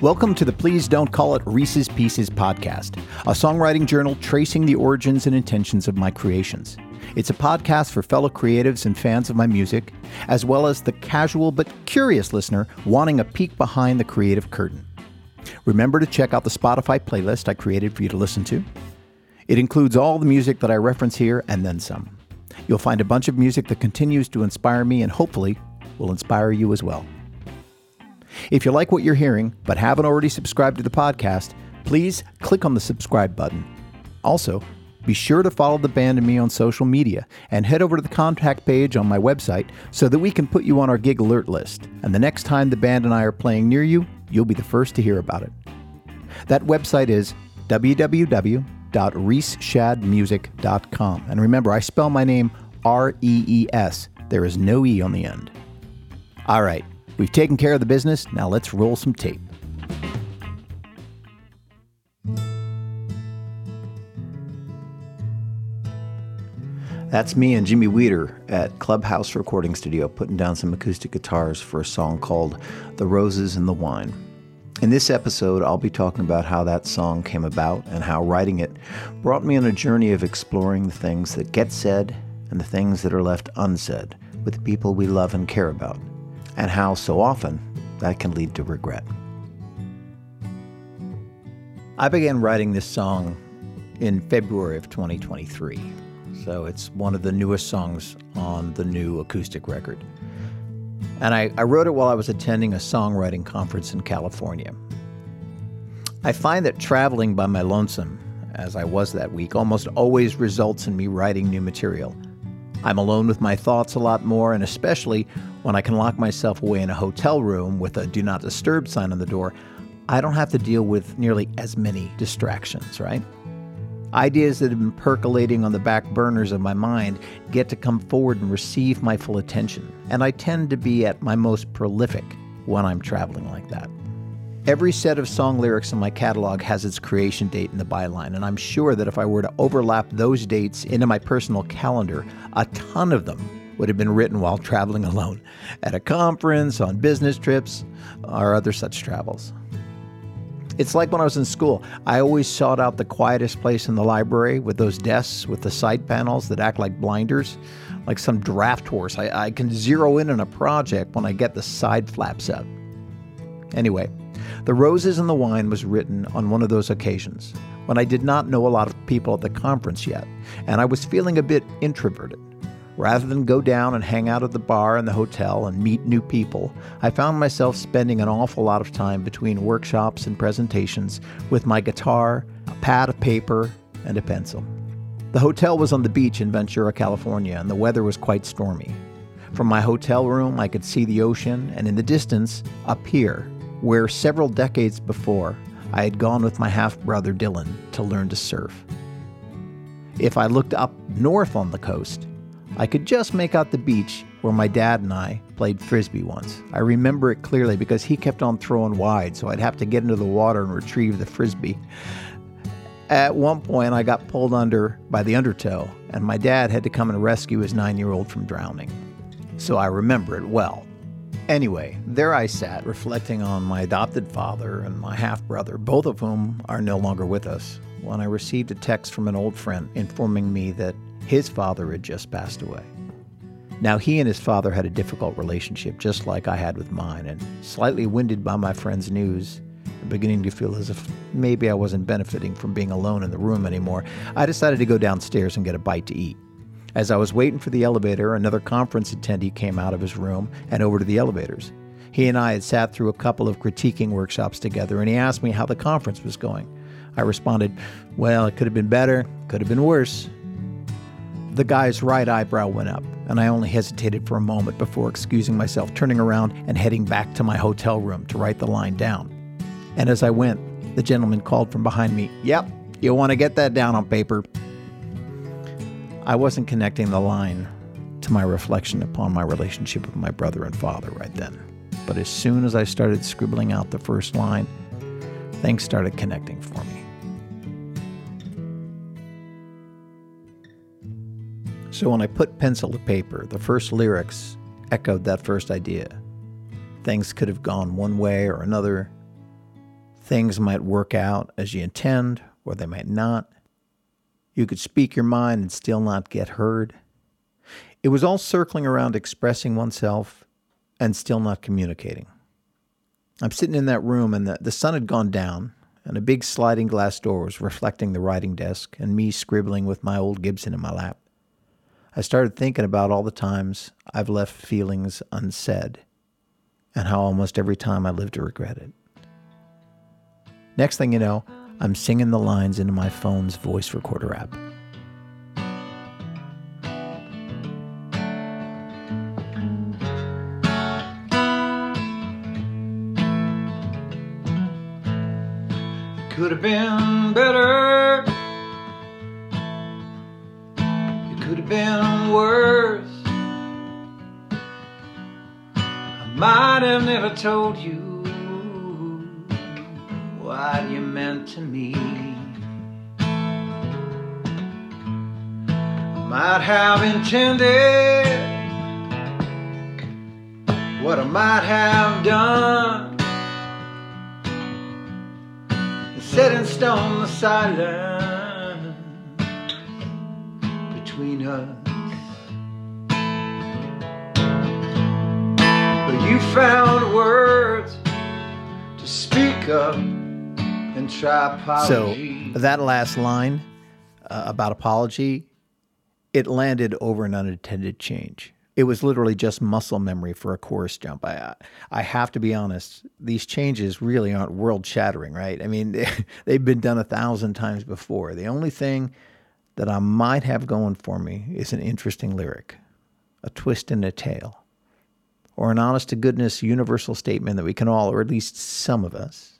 Welcome to the Please Don't Call It Rees' Pieces podcast, a songwriting journal tracing the origins and intentions of my creations. It's a podcast for fellow creatives and fans of my music, as well as the casual but curious listener wanting a peek behind the creative curtain. Remember to check out the Spotify playlist I created for you to listen to. It includes all the music that I reference here and then some. You'll find a bunch of music that continues to inspire me and hopefully will inspire you as well. If you like what you're hearing but haven't already subscribed to the podcast, please click on the subscribe button. Also, be sure to follow the band and me on social media and head over to the contact page on my website so that we can put you on our gig alert list. And the next time the band and I are playing near you, you'll be the first to hear about it. That website is www.reesshadmusic.com. And remember, I spell my name R E E S. There is no E on the end. All right, We've taken care of the business, now let's roll some tape. That's me and Jimmy Weider at Clubhouse Recording Studio putting down some acoustic guitars for a song called The Roses and the Wine. In this episode, I'll be talking about how that song came about and how writing it brought me on a journey of exploring the things that get said and the things that are left unsaid with people we love and care about and how so often that can lead to regret. I began writing this song in February of 2023, so it's one of the newest songs on the new acoustic record. And I, I wrote it while I was attending a songwriting conference in California. I find that traveling by my lonesome, as I was that week, almost always results in me writing new material. I'm alone with my thoughts a lot more, and especially when I can lock myself away in a hotel room with a do not disturb sign on the door, I don't have to deal with nearly as many distractions, right? Ideas that have been percolating on the back burners of my mind get to come forward and receive my full attention, and I tend to be at my most prolific when I'm traveling like that. Every set of song lyrics in my catalog has its creation date in the byline, and I'm sure that if I were to overlap those dates into my personal calendar, a ton of them would have been written while traveling alone, at a conference, on business trips, or other such travels. It's like when I was in school. I always sought out the quietest place in the library with those desks with the side panels that act like blinders, like some draft horse. I, I can zero in on a project when I get the side flaps up. Anyway, the Roses and the Wine was written on one of those occasions when I did not know a lot of people at the conference yet, and I was feeling a bit introverted. Rather than go down and hang out at the bar in the hotel and meet new people, I found myself spending an awful lot of time between workshops and presentations with my guitar, a pad of paper, and a pencil. The hotel was on the beach in Ventura, California, and the weather was quite stormy. From my hotel room, I could see the ocean, and in the distance, up here, where several decades before I had gone with my half brother Dylan to learn to surf. If I looked up north on the coast, I could just make out the beach where my dad and I played frisbee once. I remember it clearly because he kept on throwing wide, so I'd have to get into the water and retrieve the frisbee. At one point, I got pulled under by the undertow, and my dad had to come and rescue his nine year old from drowning. So I remember it well. Anyway, there I sat reflecting on my adopted father and my half brother, both of whom are no longer with us, when I received a text from an old friend informing me that his father had just passed away. Now, he and his father had a difficult relationship, just like I had with mine, and slightly winded by my friend's news, beginning to feel as if maybe I wasn't benefiting from being alone in the room anymore, I decided to go downstairs and get a bite to eat. As I was waiting for the elevator, another conference attendee came out of his room and over to the elevators. He and I had sat through a couple of critiquing workshops together, and he asked me how the conference was going. I responded, Well, it could have been better, could have been worse. The guy's right eyebrow went up, and I only hesitated for a moment before excusing myself, turning around and heading back to my hotel room to write the line down. And as I went, the gentleman called from behind me, Yep, you want to get that down on paper. I wasn't connecting the line to my reflection upon my relationship with my brother and father right then. But as soon as I started scribbling out the first line, things started connecting for me. So when I put pencil to paper, the first lyrics echoed that first idea. Things could have gone one way or another, Things might work out as you intend, or they might not. You could speak your mind and still not get heard. It was all circling around expressing oneself and still not communicating. I'm sitting in that room, and the, the sun had gone down, and a big sliding glass door was reflecting the writing desk and me scribbling with my old Gibson in my lap. I started thinking about all the times I've left feelings unsaid and how almost every time I live to regret it. Next thing you know, I'm singing the lines into my phone's voice recorder app. could have been might have intended what I might have done. And set in stone the silence between us. But you found words to speak up and try apology. So that last line uh, about apology, it landed over an unintended change it was literally just muscle memory for a chorus jump. I I have to be honest; these changes really aren't world shattering, right? I mean, they've been done a thousand times before. The only thing that I might have going for me is an interesting lyric, a twist in a tale, or an honest to goodness universal statement that we can all, or at least some of us,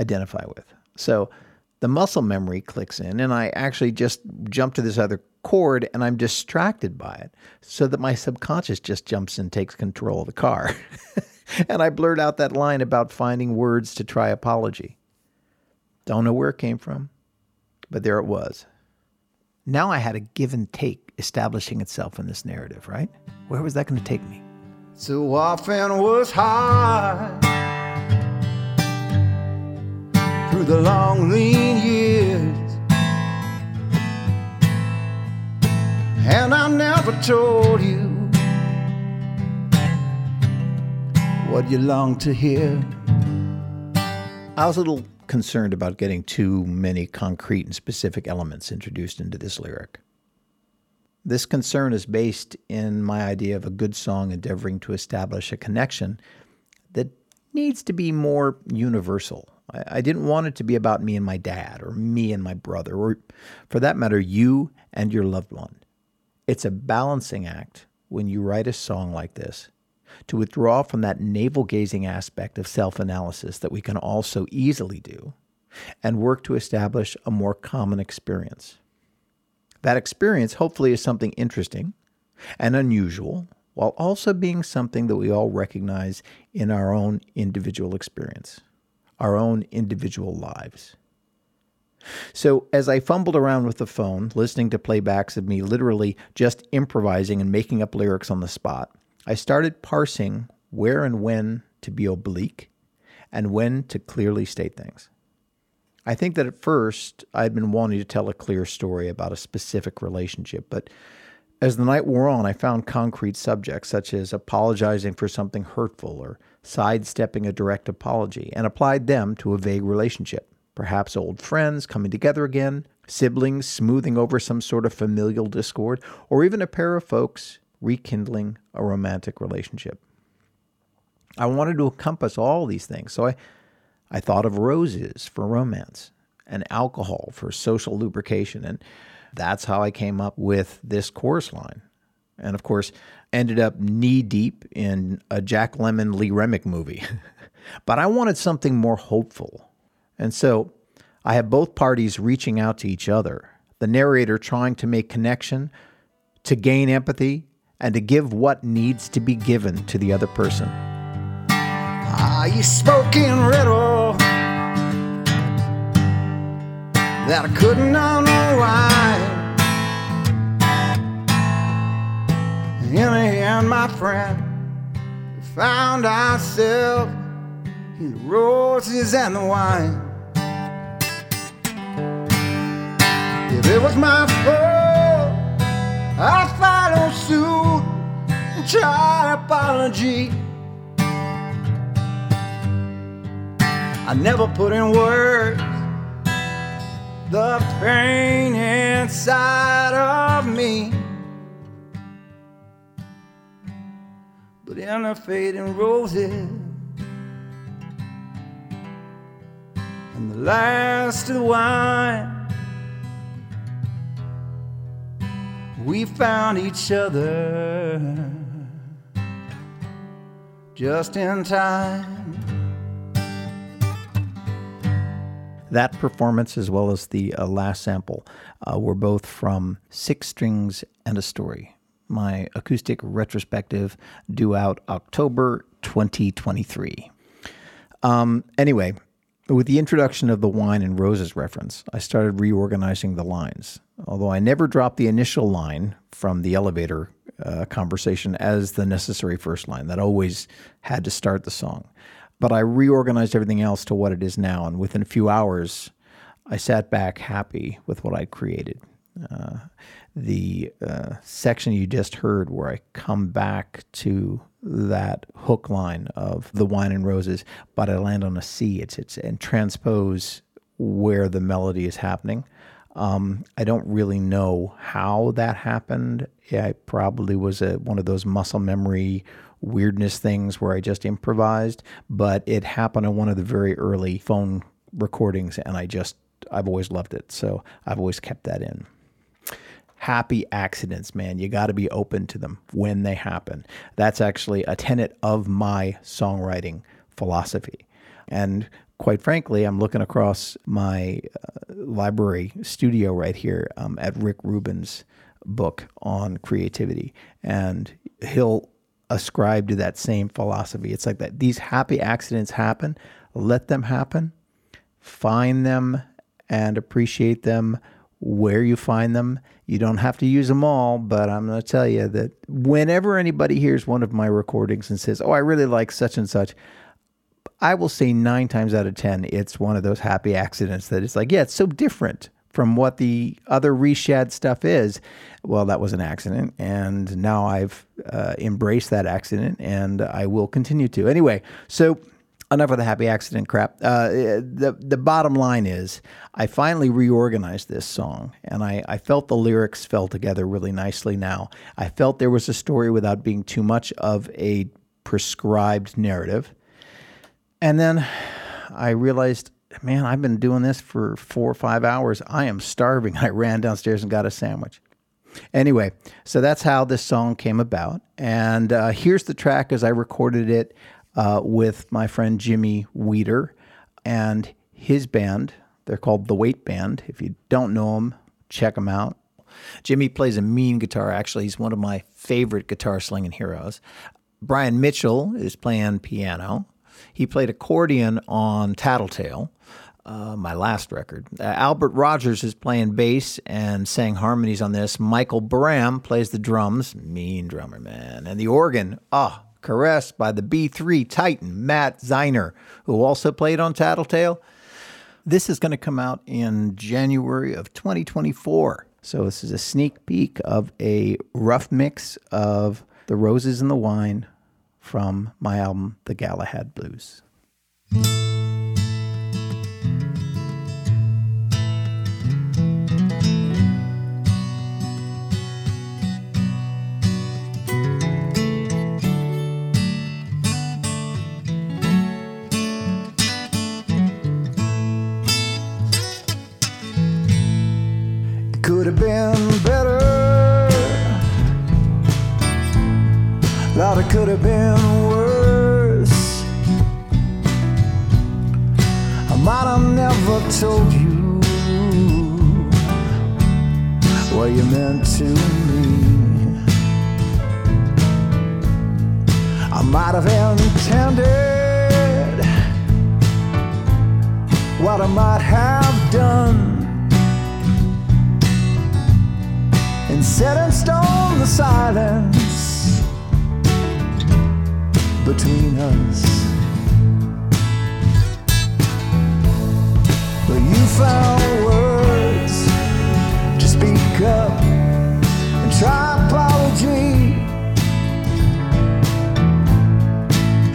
identify with. So the muscle memory clicks in, and I actually just jump to this other chord and I'm distracted by it so that my subconscious just jumps and takes control of the car. and I blurt out that line about finding words to try apology. Don't know where it came from, but there it was. Now I had a give and take establishing itself in this narrative, right? Where was that going to take me? So often was hard through the long lean years And I never told you what you long to hear. I was a little concerned about getting too many concrete and specific elements introduced into this lyric. This concern is based in my idea of a good song endeavoring to establish a connection that needs to be more universal. I, I, didn't want it to be about me and my dad, or me and my brother, or for that matter, you and your loved one. It's a balancing act when you write a song like this to withdraw from that navel gazing aspect of self analysis that we can all so easily do and work to establish a more common experience. That experience hopefully is something interesting and unusual while also being something that we all recognize in our own individual experience, our own individual lives. So, as I fumbled around with the phone, listening to playbacks of me literally just improvising and making up lyrics on the spot, I started parsing where and when to be oblique and when to clearly state things. I think that at first I'd been wanting to tell a clear story about a specific relationship, but as the night wore on, I found concrete subjects such as apologizing for something hurtful or sidestepping a direct apology and applied them to a vague relationship perhaps old friends coming together again, siblings smoothing over some sort of familial discord, or even a pair of folks rekindling a romantic relationship. I wanted to encompass all these things, so I, I thought of roses for romance and alcohol for social lubrication, and that's how I came up with this chorus line. And of course, ended up knee deep in a Jack Lemmon Lee Remick movie. but I wanted something more hopeful and so I have both parties reaching out to each other, the narrator trying to make connection, to gain empathy, and to give what needs to be given to the other person. Ah, you spoke in riddle that I couldn't unwind. The end, my friend, found ourselves in the roses and the wine. If it was my fault, I'd follow suit and try apology. I never put in words the pain inside of me. But in the fading roses. And the last of the wine, we found each other just in time. That performance, as well as the uh, last sample, uh, were both from Six Strings and a Story, my acoustic retrospective due out October 2023. Um, anyway, with the introduction of the wine and roses reference, I started reorganizing the lines. Although I never dropped the initial line from the elevator uh, conversation as the necessary first line, that always had to start the song. But I reorganized everything else to what it is now. And within a few hours, I sat back happy with what I'd created. Uh, the uh, section you just heard, where I come back to that hook line of the wine and roses, but I land on a C. It's it's and transpose where the melody is happening. Um, I don't really know how that happened. Yeah, I probably was a, one of those muscle memory weirdness things where I just improvised, but it happened on one of the very early phone recordings, and I just, I've always loved it. So I've always kept that in. Happy accidents, man. You got to be open to them when they happen. That's actually a tenet of my songwriting philosophy. And quite frankly, I'm looking across my uh, library studio right here um, at Rick Rubin's book on creativity. And he'll ascribe to that same philosophy. It's like that these happy accidents happen, let them happen, find them and appreciate them where you find them. You don't have to use them all, but I'm going to tell you that whenever anybody hears one of my recordings and says, Oh, I really like such and such, I will say nine times out of 10, it's one of those happy accidents that it's like, yeah, it's so different from what the other Rees Shad stuff is. Well, that was an accident, and now I've uh, embraced that accident, and I will continue to. Anyway, so enough of the happy accident crap. Uh, the the bottom line is, I finally reorganized this song, and I, I felt the lyrics fell together really nicely. Now I felt there was a story without being too much of a prescribed narrative, and then I realized man, I've been doing this for four or five hours. I am starving. I ran downstairs and got a sandwich. Anyway, so that's how this song came about. And uh, here's the track as I recorded it uh, with my friend Jimmy Weider and his band. They're called The Weight Band. If you don't know them, check them out. Jimmy plays a mean guitar, actually. He's one of my favorite guitar slinging heroes. Brian Mitchell is playing piano. He played accordion on Tattletale, uh, my last record. Uh, Albert Rogers is playing bass and sang harmonies on this. Michael Bram plays the drums, mean drummer, man. And the organ, oh, caressed by the B3 Titan, Matt Zeiner, who also played on Tattletale. This is going to come out in January of 2024. So this is a sneak peek of a rough mix of The Roses and the Wine from my album, The Galahad Blues. Been better. Thought it could have been worse. I might have never told you what you meant to me. I might have intended what I might have done. Set in stone the silence between us. But you found words to speak up and try apology.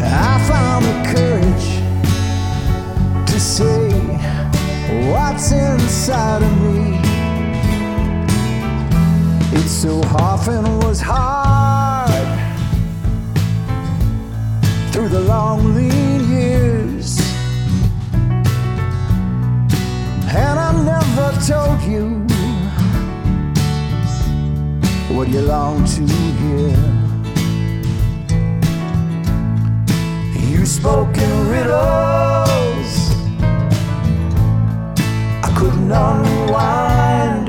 I found the courage to say what's inside of me. It so often was hard through the long lean years. And I never told you what you long to hear. You spoke in riddles I couldn't unwind.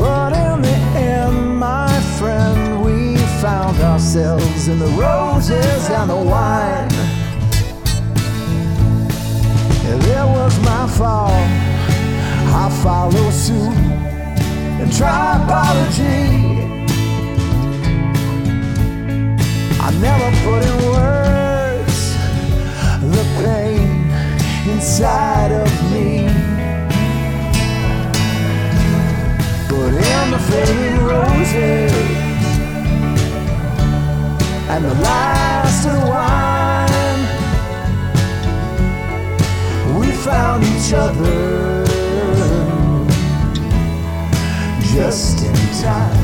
But in the end, my friend, we found ourselves in the roses and the wine. There was my fault. I follow suit and try apology. I never put in words the pain inside of me. But in the fading roses and the last of the wine, we found each other just in time.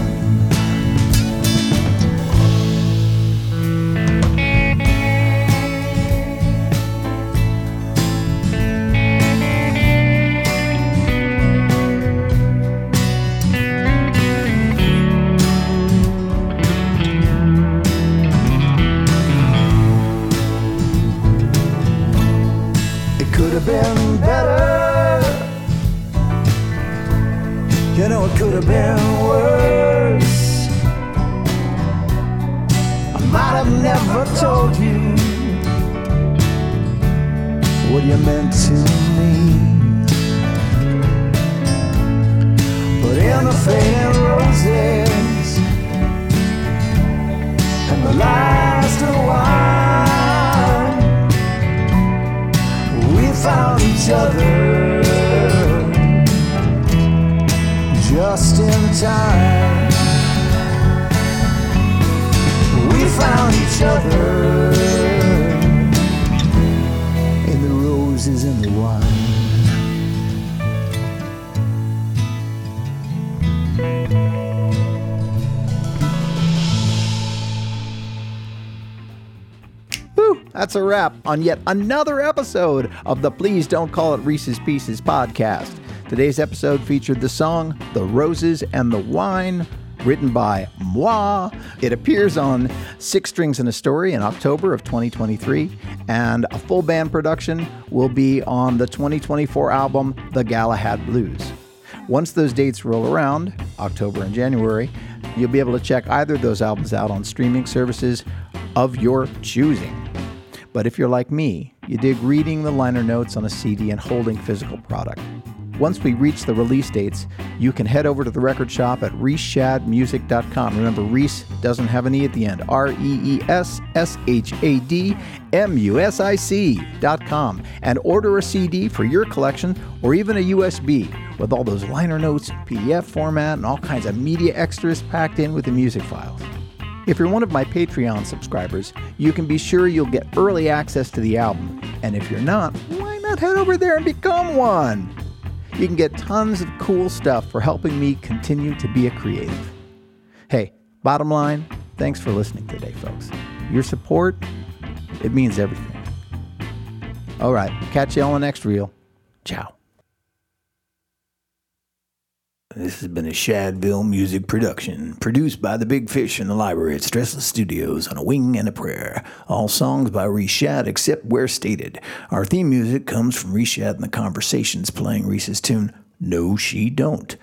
Might have never told you what you meant to me. But in the fading roses and the last of wine, we found each other just in time. Found each other in the roses and the wine. That's a wrap on yet another episode of the Please Don't Call It Rees' Pieces podcast. Today's episode featured the song The Roses and the Wine, written by moi. It appears on Six Strings and a Story in October of 2023, and a full band production will be on the 2024 album The Galahad Blues. Once those dates roll around, October and January, you'll be able to check either of those albums out on streaming services of your choosing. But if you're like me, you dig reading the liner notes on a CD and holding physical product. Once we reach the release dates, you can head over to the record shop at reesshadmusic.com. Remember, Rees doesn't have an E at the end. R E E S S H A D M U S I C.com and order a CD for your collection or even a USB with all those liner notes, PDF format, and all kinds of media extras packed in with the music files. If you're one of my Patreon subscribers, you can be sure you'll get early access to the album. And if you're not, why not head over there and become one? You can get tons of cool stuff for helping me continue to be a creative. Hey, bottom line, thanks for listening today, folks. Your support, it means everything. All right, catch you on the next reel. Ciao. This has been a Shadville music production, produced by the Big Fish in the library at Stressless Studios on a wing and a prayer. All songs by Rees Shad except where stated. Our theme music comes from Rees Shad and the Conversations playing Rees's tune, No She Don't.